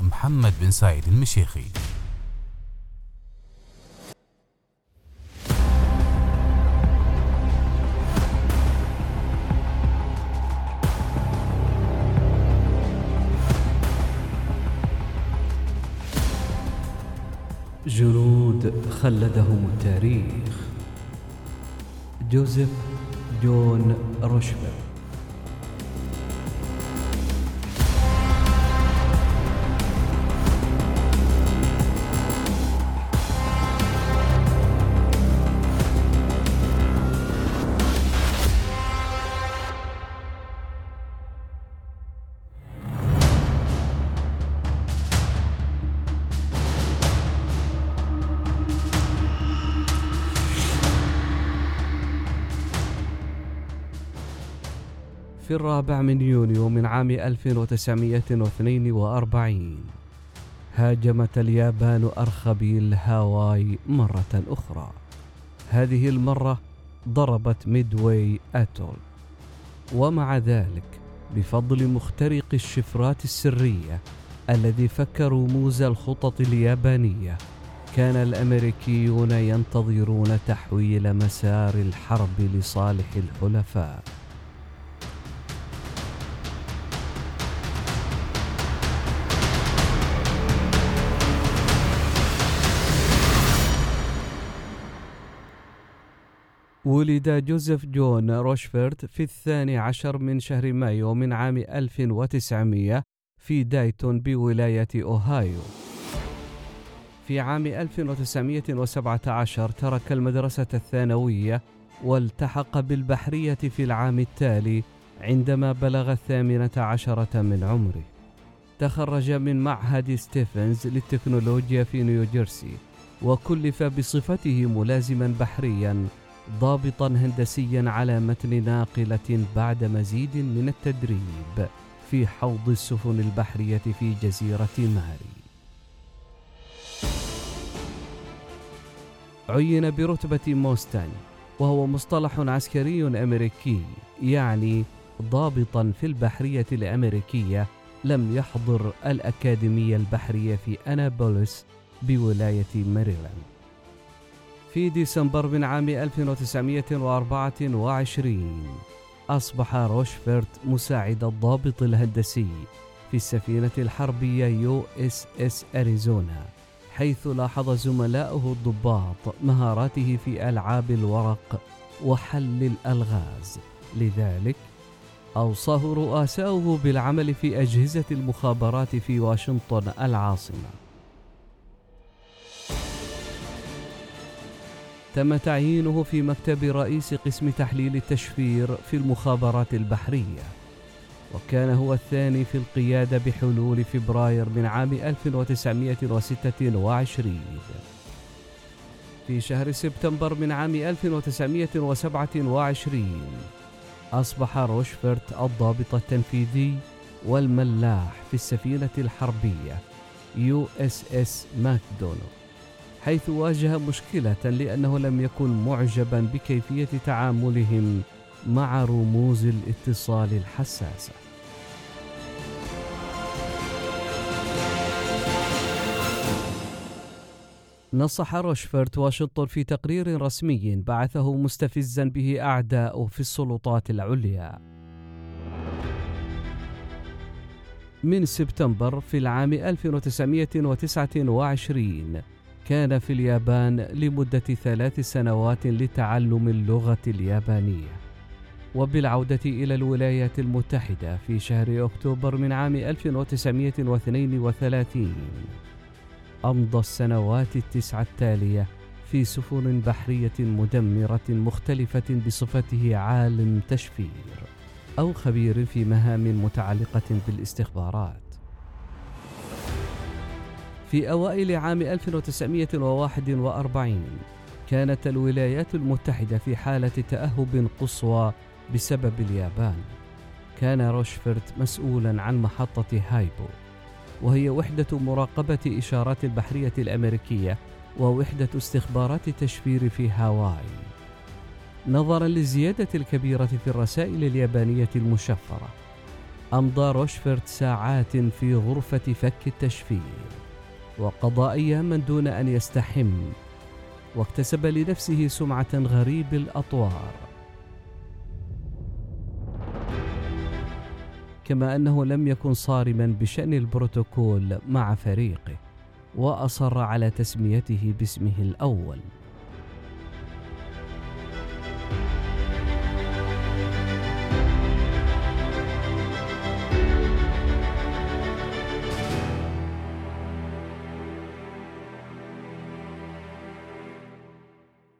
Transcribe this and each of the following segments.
محمد بن سعيد المشيخي. جنود خلدهم التاريخ. جوزيف جون روشفلت في الرابع من يونيو من عام 1942 هاجمت اليابان أرخبيل هاواي مرة أخرى. هذه المرة ضربت ميدواي atoll. ومع ذلك بفضل مخترق الشفرات السرية الذي فك رموز الخطط اليابانية كان الأمريكيون ينتظرون تحويل مسار الحرب لصالح الحلفاء. ولد جوزيف جون روشفورت في الثاني عشر من شهر مايو من عام 1900 في دايتون بولاية أوهايو. في عام 1917 ترك المدرسة الثانوية والتحق بالبحرية في العام التالي عندما بلغ الثامنة عشرة من عمره. تخرج من معهد ستيفنز للتكنولوجيا في نيوجيرسي وكلف بصفته ملازما بحريا ضابطا هندسيا على متن ناقلة بعد مزيد من التدريب في حوض السفن البحرية في جزيرة ماري. عين برتبة موستان وهو مصطلح عسكري أمريكي يعني ضابطا في البحرية الأمريكية لم يحضر الأكاديمية البحرية في أنابوليس بولاية ماريلاند. في ديسمبر من عام 1924 أصبح روشفرت مساعد الضابط الهندسي في السفينة الحربية USS أريزونا حيث لاحظ زملاؤه الضباط مهاراته في ألعاب الورق وحل الألغاز. لذلك أوصاه رؤساؤه بالعمل في أجهزة المخابرات في واشنطن العاصمة. تم تعيينه في مكتب رئيس قسم تحليل التشفير في المخابرات البحرية. وكان هو الثاني في القيادة بحلول فبراير من عام 1926 في شهر سبتمبر من عام 1927 أصبح روشفرت الضابط التنفيذي والملاح في السفينة الحربية USS ماكدونالد. حيث واجه مشكلة لأنه لم يكن معجبا بكيفية تعاملهم مع رموز الاتصال الحساسة. نصح روشفورت واشنطن في تقرير رسمي بعثه مستفزا به أعداءه في السلطات العليا من سبتمبر في العام 1929 كان في اليابان لمدة ثلاث سنوات لتعلم اللغة اليابانية وبالعودة إلى الولايات المتحدة في شهر أكتوبر من عام 1932 أمضى السنوات التسعة التالية في سفن بحرية مدمرة مختلفة بصفته عالم تشفير أو خبير في مهام متعلقة بالاستخبارات. في أوائل عام 1941 كانت الولايات المتحدة في حالة تأهب قصوى بسبب اليابان. كان روشفرت مسؤولا عن محطة هايبو وهي وحدة مراقبة إشارات البحرية الأمريكية ووحدة استخبارات التشفير في هاواي. نظرا للزيادة الكبيرة في الرسائل اليابانية المشفرة، أمضى روشفرت ساعات في غرفة فك التشفير، وقضى أياما دون أن يستحم، واكتسب لنفسه سمعة غريب الأطوار. كما أنه لم يكن صارما بشأن البروتوكول مع فريقه. وأصر على تسميته باسمه الأول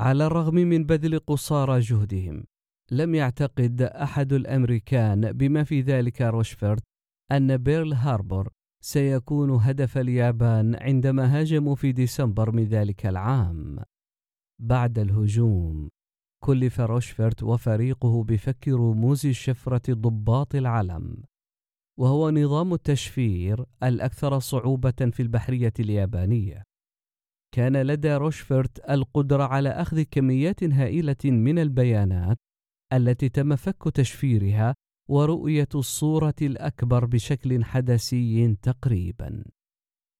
على الرغم من بذل قصارى جهدهم لم يعتقد أحد الأمريكان بما في ذلك روشفرت أن بيرل هاربور سيكون هدف اليابان عندما هاجموا في ديسمبر من ذلك العام. بعد الهجوم كلف روشفرت وفريقه بفك رموز شفرة ضباط العلم وهو نظام التشفير الأكثر صعوبة في البحرية اليابانية. كان لدى روشفرت القدرة على أخذ كميات هائلة من البيانات التي تم فك تشفيرها ورؤية الصورة الأكبر بشكل حدسي تقريبا.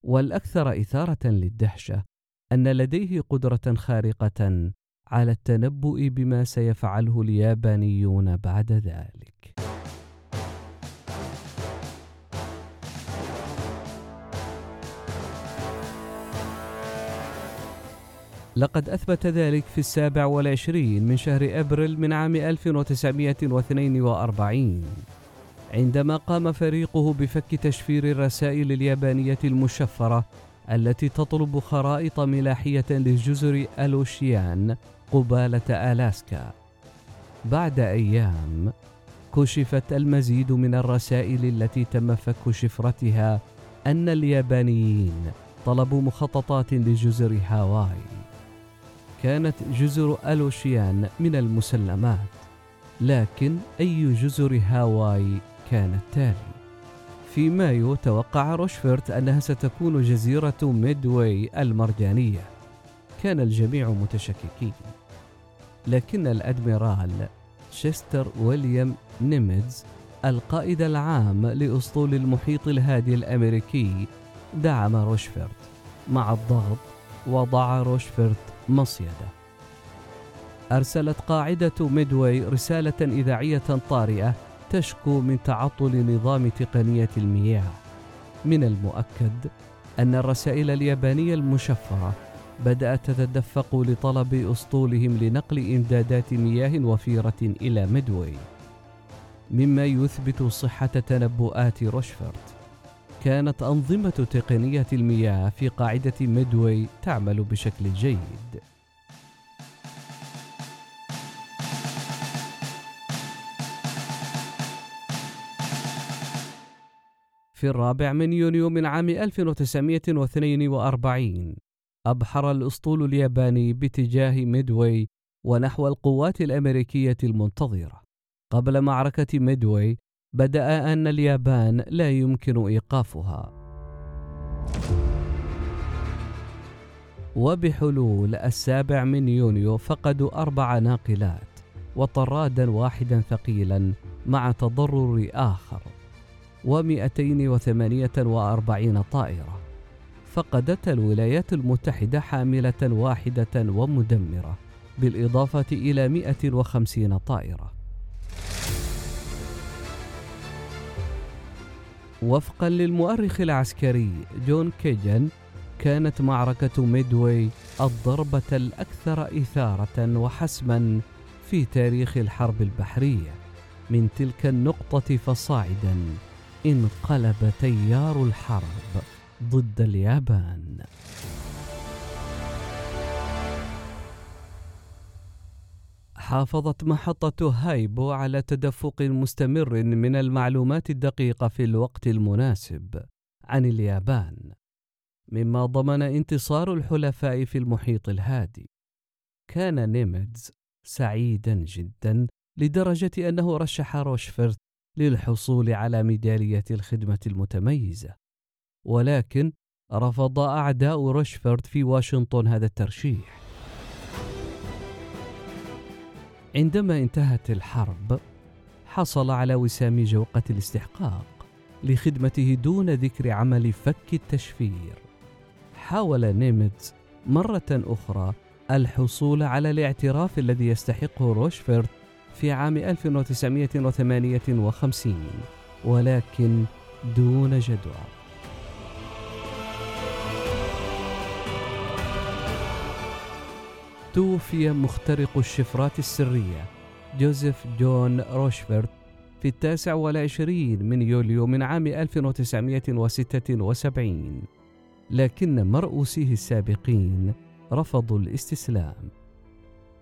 والأكثر إثارة للدهشة أن لديه قدرة خارقة على التنبؤ بما سيفعله اليابانيون بعد ذلك. لقد أثبت ذلك في السابع والعشرين من شهر أبريل من عام 1942 عندما قام فريقه بفك تشفير الرسائل اليابانية المشفرة التي تطلب خرائط ملاحية لجزر ألوشيان قبالة ألاسكا. بعد أيام كشفت المزيد من الرسائل التي تم فك شفرتها أن اليابانيين طلبوا مخططات لجزر هاواي. كانت جزر ألوشيان من المسلمات لكن أي جزر هاواي كان التالي في مايو توقع روشفرت أنها ستكون جزيرة ميدواي المرجانية. كان الجميع متشككين. لكن الأدميرال شيستر ويليام نيميتز القائد العام لأسطول المحيط الهادي الأمريكي دعم روشفرت مع الضغط وضع روشفرت مصيدة. أرسلت قاعدة ميدواي رسالة إذاعية طارئة تشكو من تعطل نظام تنقية المياه. من المؤكد أن الرسائل اليابانية المشفرة بدأت تتدفق لطلب أسطولهم لنقل إمدادات مياه وفيرة إلى ميدواي. مما يثبت صحة تنبؤات روشفرت كانت أنظمة تقنية المياه في قاعدة ميدوي تعمل بشكل جيد. في الرابع من يونيو من عام 1942 أبحر الأسطول الياباني باتجاه ميدوي ونحو القوات الأمريكية المنتظرة. قبل معركة ميدوي بدأ أن اليابان لا يمكن إيقافها. وبحلول السابع من يونيو فقدوا أربع ناقلات وطرادا واحدا ثقيلا مع تضرر آخر و248 طائرة. فقدت الولايات المتحدة حاملة واحدة ومدمرة بالإضافة إلى 150 طائرة. وفقا للمؤرخ العسكري جون كيجن كانت معركة ميدوي الضربة الأكثر إثارة وحسما في تاريخ الحرب البحرية. من تلك النقطة فصاعدا انقلب تيار الحرب ضد اليابان. حافظت محطة هايبو على تدفق مستمر من المعلومات الدقيقة في الوقت المناسب. عن اليابان. مما ضمن انتصار الحلفاء في المحيط الهادي. كان نيميتز سعيدا جدا لدرجة أنه رشح روشفرت للحصول على ميدالية الخدمة المتميزة. ولكن رفض أعداء روشفرت في واشنطن هذا الترشيح. عندما انتهت الحرب حصل على وسام جوقة الاستحقاق لخدمته دون ذكر عمل فك التشفير. حاول نيمتز مرة أخرى الحصول على الاعتراف الذي يستحقه روشفورد في عام 1958 ولكن دون جدوى. توفي مخترق الشفرات السرية جوزيف جون روشفورد في التاسع والعشرين من يوليو من عام 1976 لكن مرؤوسيه السابقين رفضوا الاستسلام.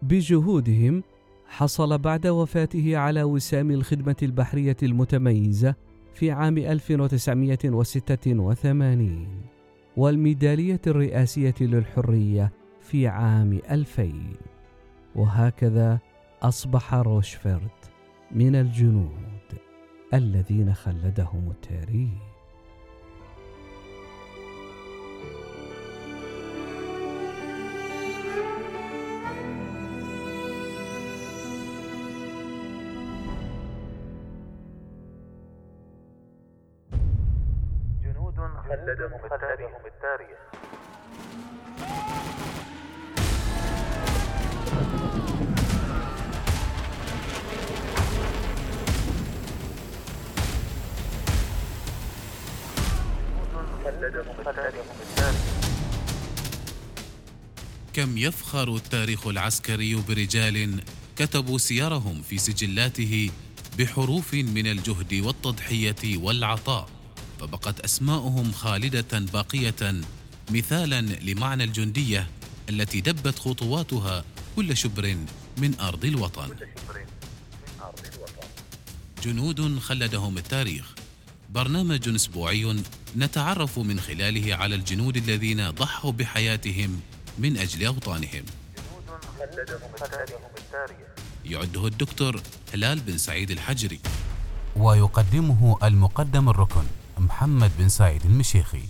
بجهودهم حصل بعد وفاته على وسام الخدمة البحرية المتميزة في عام 1986 والميدالية الرئاسية للحرية في عام 2000 وهكذا أصبح روشفرد من الجنود الذين خلدهم التاريخ خلدهم التاريخ. كم يفخر التاريخ العسكري برجال كتبوا سيرهم في سجلاته بحروف من الجهد والتضحية والعطاء فبقت أسماؤهم خالدة باقية مثالا لمعنى الجندية التي دبت خطواتها كل شبر من أرض الوطن. جنود خلدهم التاريخ. برنامج أسبوعي نتعرف من خلاله على الجنود الذين ضحوا بحياتهم من أجل أوطانهم. يعده الدكتور هلال بن سعيد الحجري. ويقدمه المقدم الركن محمد بن سعيد المشيخي.